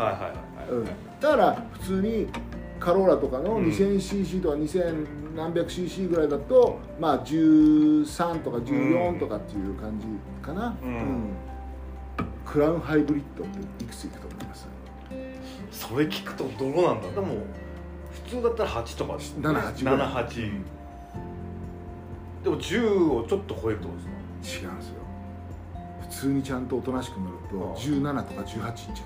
だ,、から普通にカローラとかの
うん。
2000cc とか2000何百 cc ぐらいだとまあ13とか14とかっていう感じかな、
うん。
クラウンハイブリッドっていくついくと思います？
それ聞くとどうなんだでも普通だったら8とかですね。
78ぐらい。
78でも10をちょっと超えるってことですか
違うんですよ。普通にちゃんとおとなしく乗ると
ああ。
17とか18いっち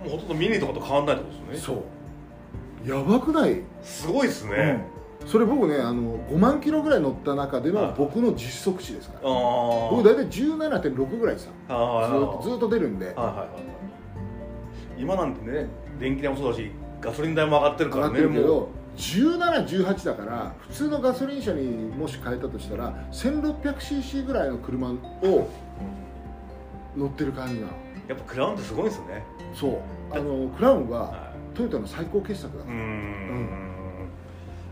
ゃ
もうほとんどミニとかと変わんないってことですね。
そう。やばくない？
すごいですね、
うん。それ僕ねあの5万キロぐらい乗った中で
はい。
の僕の実測値ですから。僕大体17.6ぐらいさずっとずーっと出るんで。
はいはいはいはい。今なんてね電気代もそうだしガソリン代も上がってるから
上がって
ねもう
るけど1718だから普通のガソリン車にもし変えたとしたら 1600cc ぐらいの車を乗ってる感じなの。
やっぱクラウンってすごいですよね。
そう。あのクラウンは
は
トヨタの最高傑作だ
いうーん。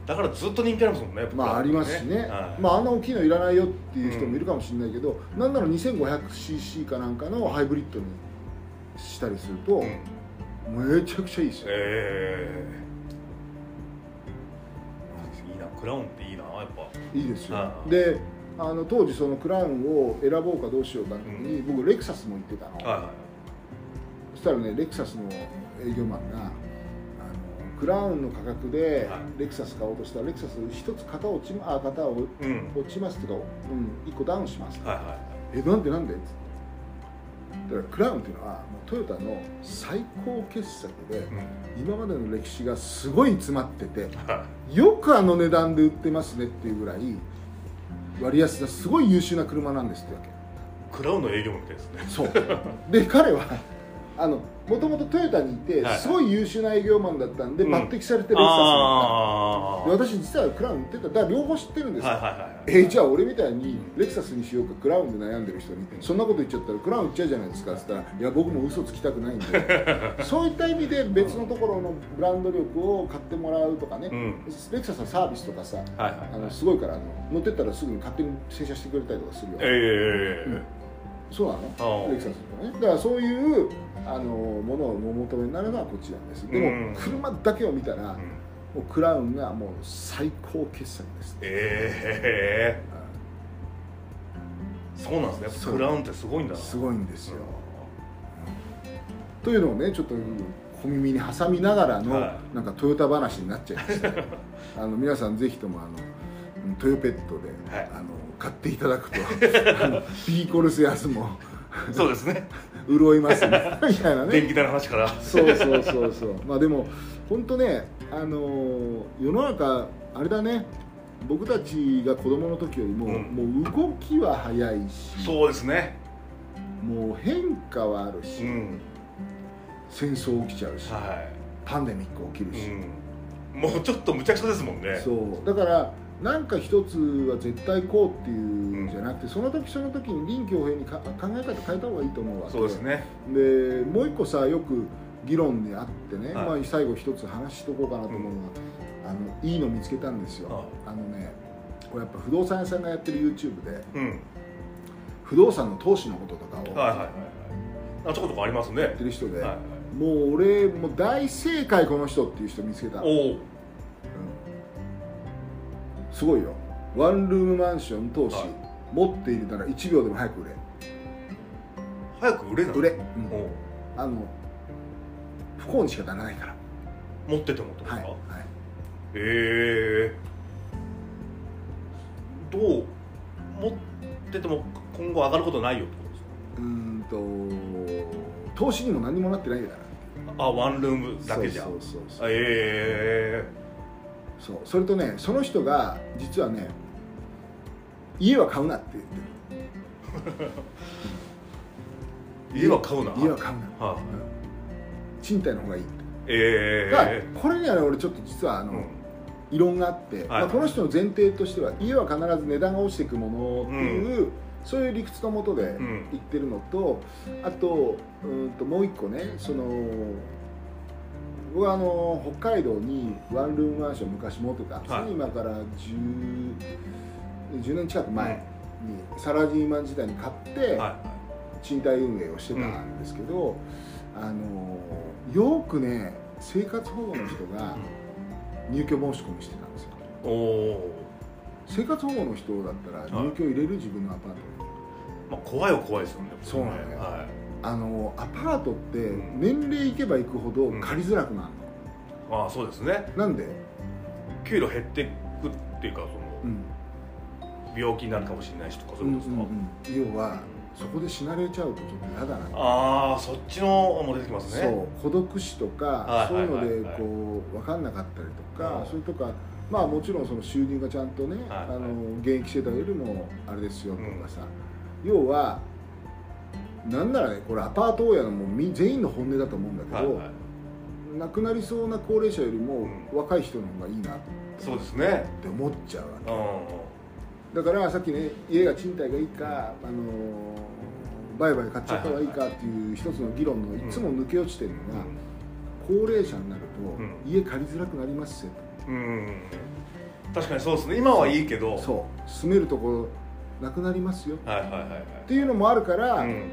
だからずっと人気ありますもんねやっぱ
まあありますしね、
はい。
まああんな大きいのいらないよっていう人もいるかもしれないけど、なんなら 2500cc かなんかのハイブリッドにしたりすると、
うん。
めちゃくちゃいいですよ、
ええいいなクラウンっていいなやっぱ。
いいですよ、
は
であの当時そのクラウンを選ぼうかどうしようかの時に、僕レクサスも行ってたの、
はいはい。
そしたらねレクサスの営業マンがあのクラウンの価格で
はい。
レクサス買おうとしたらレクサス一つ型落ちまあ型を
うん
落ちますとか、うん、一個ダウンします、
はいは
えなんでなんでっつってだからクラウンっていうのはもうトヨタの最高傑作で今までの歴史がすごい詰まってて
は
よくあの値段で売ってますねっていうぐらい割安なすごい優秀な車なんですってわけ。
いクラウンの営業みたいですね。
そう。で彼はあのもともとトヨタにいて
はい。はい
すごい優秀な営業マンだったんで、
うん。
抜擢されてレクサスに行ったで私実はクラウン売ってた。だから両方知ってるんですよ、
はいはいはいはい。
えーじゃあ俺みたいにレクサスにしようかクラウンで悩んでる人に。そんなこと言っちゃったらクラウン売っちゃうじゃないですか。っつったらいや僕も嘘つきたくないんで。そういった意味で別のところのブランド力を買ってもらうとかね、
うん。
レクサスはサービスとかさ
はいはい
あのすごいからあの乗ってったらすぐに勝手に洗車してくれたりとかするよ、
ええ
そうなの？レクサスとかね。だからそういうあのものをお求めになるのはこっちなんです。でも、
うん
車だけを見たら、もうクラウンがもう最高傑作です
ええそうなんですね。クラウンってすごいんだな。
すごいんですよ、というのをねちょっと小耳に挟みながらの、
は
なんかトヨタ話になっちゃいました。あの皆さんぜひともあのうんトヨペットで、
はい。
あの買っていただくとビーコルスも。
そうですね
潤いますね。みたいなね。
電気代の話から。
そうそうそうそう。まあでも本当ねあのー世の中あれだね。僕たちが子供の時よりも、
うん。
もう動きは早いし。
そうですね。
もう変化はあるし、
うん。
戦争起きちゃうし、
は
パンデミック起きる
い、
し、
うん、もうちょっとむちゃくちゃですもんね。
そう。だからなんか一つは絶対こうっていうんじゃなくて、その時その時に臨機応変にか考え方変えた方がいいと思うわけ
そうですね。
でもう一個さよく議論であってね、
はい。
まあ、最後一つ話しとこうかなと思うのが、あのいいの見つけたんですよ、
はい。
あのねこれやっぱ不動産屋さんがやってる YouTube で
うん。
不動産の投資のこととかをや
はいはいはいはい。あちょこちょこありますね。
ってる人で、
はいはい。
もう俺もう大正解この人っていう人見つけた、うん
おお
すごいよ。ワンルームマンション投資、
はい。
持っているなら1秒でも早く売れ。
早く売れない
売れ、うん。あの不幸にしかならないから。
持っててもってことですか、
はい、はい、
へえどう持ってても今後上がることないよってことですか？
うーんと投資にも何もなってないから
あワンルームだけじゃ。
そうそうそうそう。
あえ
そうそれとねその人が実はね家は買うなって言ってる。
え 家は買うな？
家は買うな、
はい
うん。賃貸の方がいい
ええ。
これにはね俺ちょっと実はあの、
うん。
異論があって、
はい。
まあ、この人の前提としては家は必ず値段が落ちていくものっていう、そういう理屈のもとで
うん。
言ってるのと、あとうんともう一個ねその僕はあの北海道にワンルームマンション昔持ってた
はい。
今から 10, 10年近く前にサラリーマン時代に買って
は
賃貸運営をしてたんですけど、あのよくね生活保護の人が入居申し込みしてたんですよ。生活保護の人だったら入居入れる自分のアパート。に
まあ怖いは怖いですよね。
そうなのよ。
は
あのアパートって
うん。
年齢いけばいくほど借りづらくなる
いああそうですね。
の、なんで、
給料減っていくっていうかその
うん。
病気になるかもしれないしとかそういうことですか、
うんうん要はそこで死なれちゃうとちょっと嫌だな。
ああそっちのも出てきますね。
そう。孤独死とか、
はい
そういうので
はい。はいはい
こう分かんなかったりとか、
うん。
それとかまあもちろんその収入がちゃんとね、
はいはい。
あの現役してたよりもあれですよとかさ、要はなんならねこれアパート大家のもうみ全員の本音だと思うんだけど、
はいはい。
亡くなりそうな高齢者よりも
うん
若い人の方がいいなっ
そうですね。
て思っちゃうわけ。
う
だからさっきね家が賃貸がいいか、あの売買買っちゃった方がいいかっていう一つの議論のいつも抜け落ちてるのが、高齢者になると、
うん。
家借りづらくなりますよ
ん、うん、確かにそうですね。今はいいけど。
そう。住めるところなくなりますよ。
はいはいはいはい。
っていうのもあるから、
うん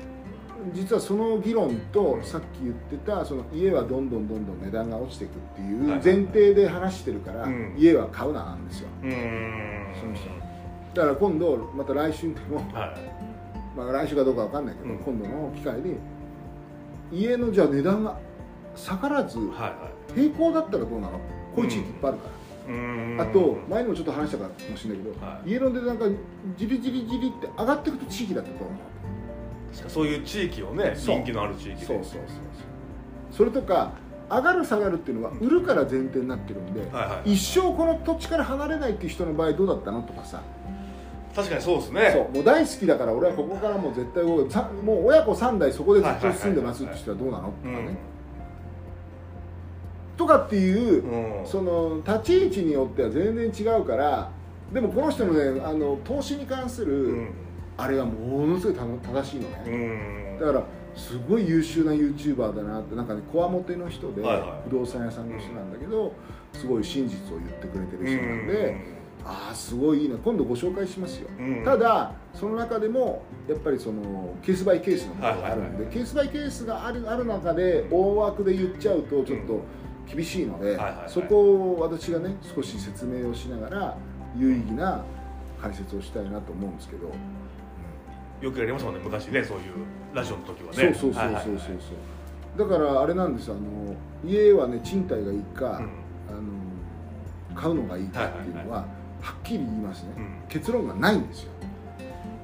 実はその議論とさっき言ってたその家はどんどんどんどん値段が落ちていくっていう
はい
前提で話してるから、
うん。
家は買うななんですよ。その人だから今度また来週でも、
はい。
まあ、来週かどうかわかんないけど、
うん。
今度の機会に家のじゃあ値段が下がらず平行だったらどうなの？こういう地域いっぱいあるから、あと前にもちょっと話したかもしれないけど、
はい。
家の値段がじりじりじりって上がっていくと地域だったと思う？
そういう地域をね人気のある地域で。
そうそうそうそう。それとか上がる下がるっていうのは売るから前提になってるんで、一生この土地から離れないっていう人の場合どうだったの？とかさ、
確かにそうですね。
そう。もう大好きだから俺はここからもう絶対動もう親子3代そこでずっと住んでますって人はどうなの？とか
うん。
ね、とかっていう、
うん。
その立ち位置によっては全然違うからでもこの人のねあの投資に関する、
うん
あれがものすごい正しいの
う
ね、
ん。
だからすごい優秀な YouTuber だなってなんかねこわもての人で、不動産屋さんの人なんだけど、すごい真実を言ってくれてる人なんで、ああすごいいいな。今度ご紹介しますよ、
うん。
ただその中でもやっぱりそのケースバイケースのものがあるんで、ケースバイケースがあるある中で大枠で言っちゃうとちょっと厳しいので、そこを私がね少し説明をしながら有意義な解説をしたいなと思うんですけど、
よくやりますもんね昔ねそういうラジオの時は
そう
ね
そうそうそうそう。そうだからあれなんですあの家はね賃貸がいいか、
うん。
あの買うのがいいかっていうのは,、はっきり言いますね、
うん。
結論がないんですよ。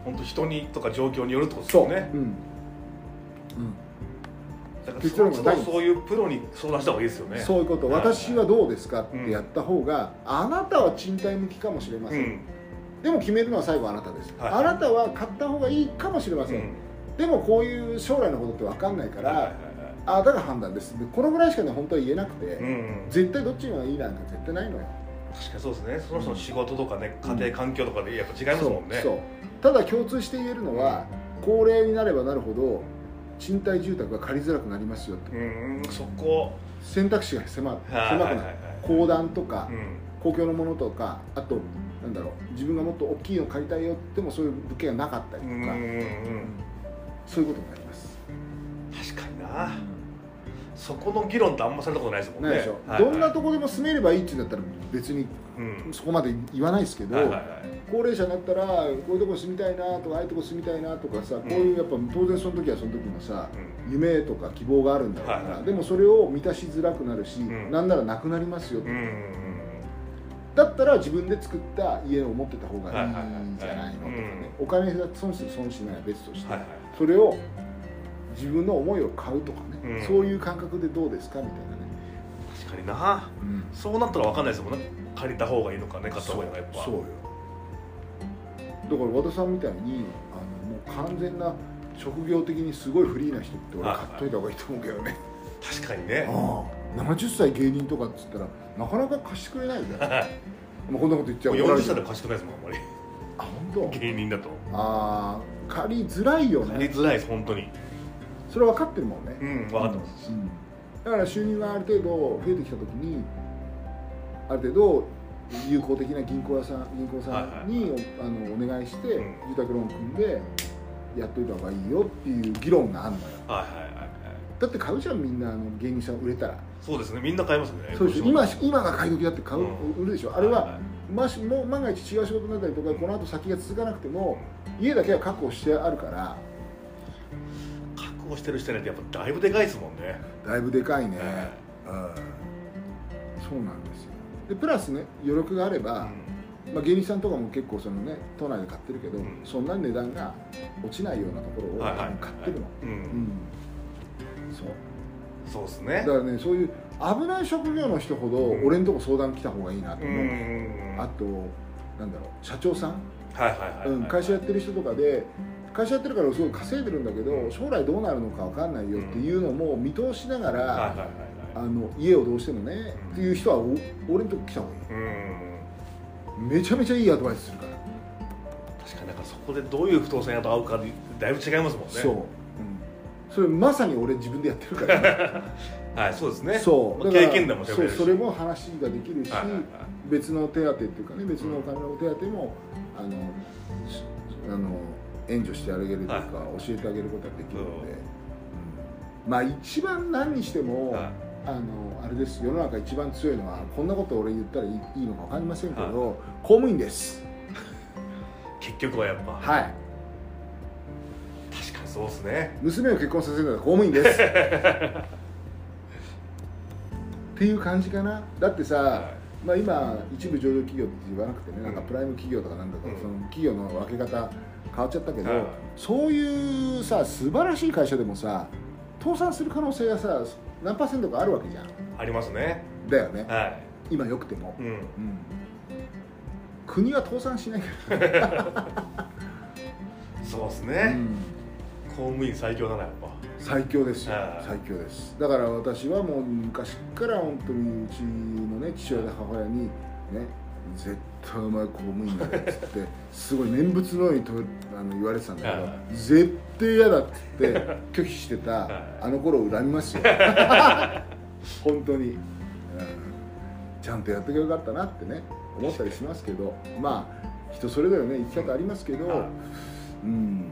本当人にとか状況によるってことですよね。
う。ん、うん。
だから
結
そそういうプロに相談した方がいいですよね。
そういうこと、
はい
私はどうですかって
うん。
やった方が、あなたは賃貸向きかもしれませんでも決めるのは最後あなたです、
はい。
あなたは買った方がいいかもしれません、
うん。
でもこういう将来のことって分かんないから、
はいはいはい
あなたが判断です。でこのぐらいしかね本当は言えなくて、
うんうん。
絶対どっちがいいなんか絶対ないのよ。
確かにそうですね。その人の仕事とかね家庭環境とかでやっぱ違いますもんね。
ただ共通して言えるのは高齢になればなるほど賃貸住宅が借りづらくなりますよって。
うんそこ。
選択肢が狭狭くなる。
はい
公団とか
うん。
公共のものとかあとなんだろう自分がもっと大きいの借りたいよってもそういう物件がなかったりとか、
うんうんうん。
そういうことになります、
確かにな。そこの議論ってあんまされたことないですもんね。
ないでしょ、
はいはい。
どんなとこでも住めればいいって言うんだったら別に
うん。
そこまで言わないですけど、
はいはいはい。
高齢者になったらこういうとこ住みたいなとかああいうとこ住みたいなとかさ、こういうやっぱ当然その時はその時のさ夢とか希望があるんだろうから、
はいはい。
でもそれを満たしづらくなるし、
ん。
なんならなくなりますよ
うん
だったら自分で作った家を持ってた方がいいんじゃないのとかね、
う
お金が損する損しないは別として、それを自分の思いを買うとかね、
うん。
そういう感覚でどうですかみたいなね、
確かにな。
うん。
そうなったら分かんないですもんね。借りた方がいいのかね買った方がいいのかやっぱ。
そうよ。だから和田さんみたいにあのもう完全な職業的にすごいフリーな人って俺
はい
買っといた方がいいと思うけどね、
確かにね。
ああ70歳芸人とかっつったらなかなか貸してくれないじゃんこんなこと言っちゃ
もう
う怒られ
40
ちゃう。
歳で貸してくれないですもんあんまり。
あ本当？
芸人だと。
ああ借りづらいよね。
借りづらいです本当に。
それ分かってるもんね、
うん分かってます。
うん。だから収入がある程度増えてきた時にある程度有効的な銀行屋さん銀行さんにお,、あのお願いして、
うん。
住宅ローン組んでやっといた方がいいよっていう議論があるのよ。
はいはいはいはい。
だって買うじゃんみんなあの芸人さん売れたら
そうですね。みんな買いますね。
そうでしょ今今が買い時だって買う、
うん。
売るでしょ。あれは、
はいはい
もしも万が一違う仕事になったりとかこの後先が続かなくても家だけは確保してあるから。
確保してる人なんてやっぱだいぶでかいですもんね。
だいぶでかいね、
え
うん。そうなんですよ。でプラスね余力があれ
う
ば、
ん。
まあ、芸人さんとかも結構そのね都内で買ってるけど、
うん。
そんな値段が落ちないようなところを買ってるの、
う
うん。ん。そう
そうですね。
だからねそういう危ない職業の人ほど
うん。
俺んとこ相談来た方がいいなと
うん
思う、
うん。
あとなんだろう社長さん、会社やってる人とかで会社やってるからすごい稼いでるんだけど
うん。
将来どうなるのか分かんないよっていうのも見通しながら、あの家をどうしてもね、
うん。
っていう人はお俺のとこ来た方がい
うん。
いめちゃめちゃいいアドバイスするから、
確かになんかそこでどういう不動産屋と会うかでだいぶ違いますもんね。
そう、うん、それまさに俺自分でやってるから、
はいそうですね。
そう。
まあ経験談も
そうそれも話ができるし、別の手当っていうかね別のお金の手当も、あのしあの援助してあげるというか、
はい。
教えてあげることができるので、まあ一番何にしても、
はい。
あのあれです。世の中一番強いのはこんなこと俺言ったらいいのか分かりませんけど、
はい。
公務員です。
結局はやっぱ。
はい
そうですね。
娘を結婚させるのは公務員です。っていう感じかな。だってさ、
は
まあ、今一部上場企業って言わなくてねなんか
うん。
プライム企業とかなんだか、
うん。
その企業の分け方変わっちゃったけど、
はい。
そういうさ素晴らしい会社でもさ倒産する可能性がさ何パーセントかあるわけじゃん。
ありますね。
だよね。
は
今よくても、
いうん。
うん。国は倒産しないか
そうです
ら、
ね。
うん
公務員最強だなやっぱ。
最強ですよ。
はい
最強です。だから私はもう昔から本当にうちのね父親と母親にね絶対お前公務員だよっつって すごい念仏のようにとあの言われてたんだけど
はい
絶対嫌だっつって拒否してた
はい
あの頃を恨みますよ。本当に、うんちゃんとやってけばよかったなってね思ったりしますけどまあ人それぞれね生き方ありますけど、
はい
うん、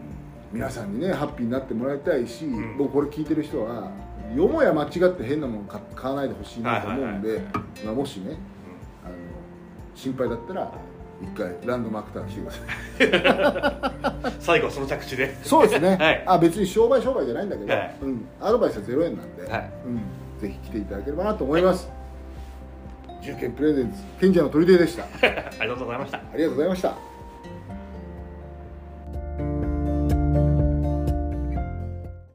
皆さんにねハッピーになってもらいたいし、
ん。
僕これ聞いてる人はよもや間違って変なもの買買わないでほしいなと思うんで、まあ、もしねあの心配だったら一回ランドマークター来てください。
最後はその着地で。
そうですね、
はい。
あ別に商売商売じゃないんだけど、
はい。
うん、アドバイスは0円なんで、
はい。
うん、ぜひ来ていただければなと思います、重慶プレゼンツ賢者の砦でした。
ありがとうございました。
ありがとうございました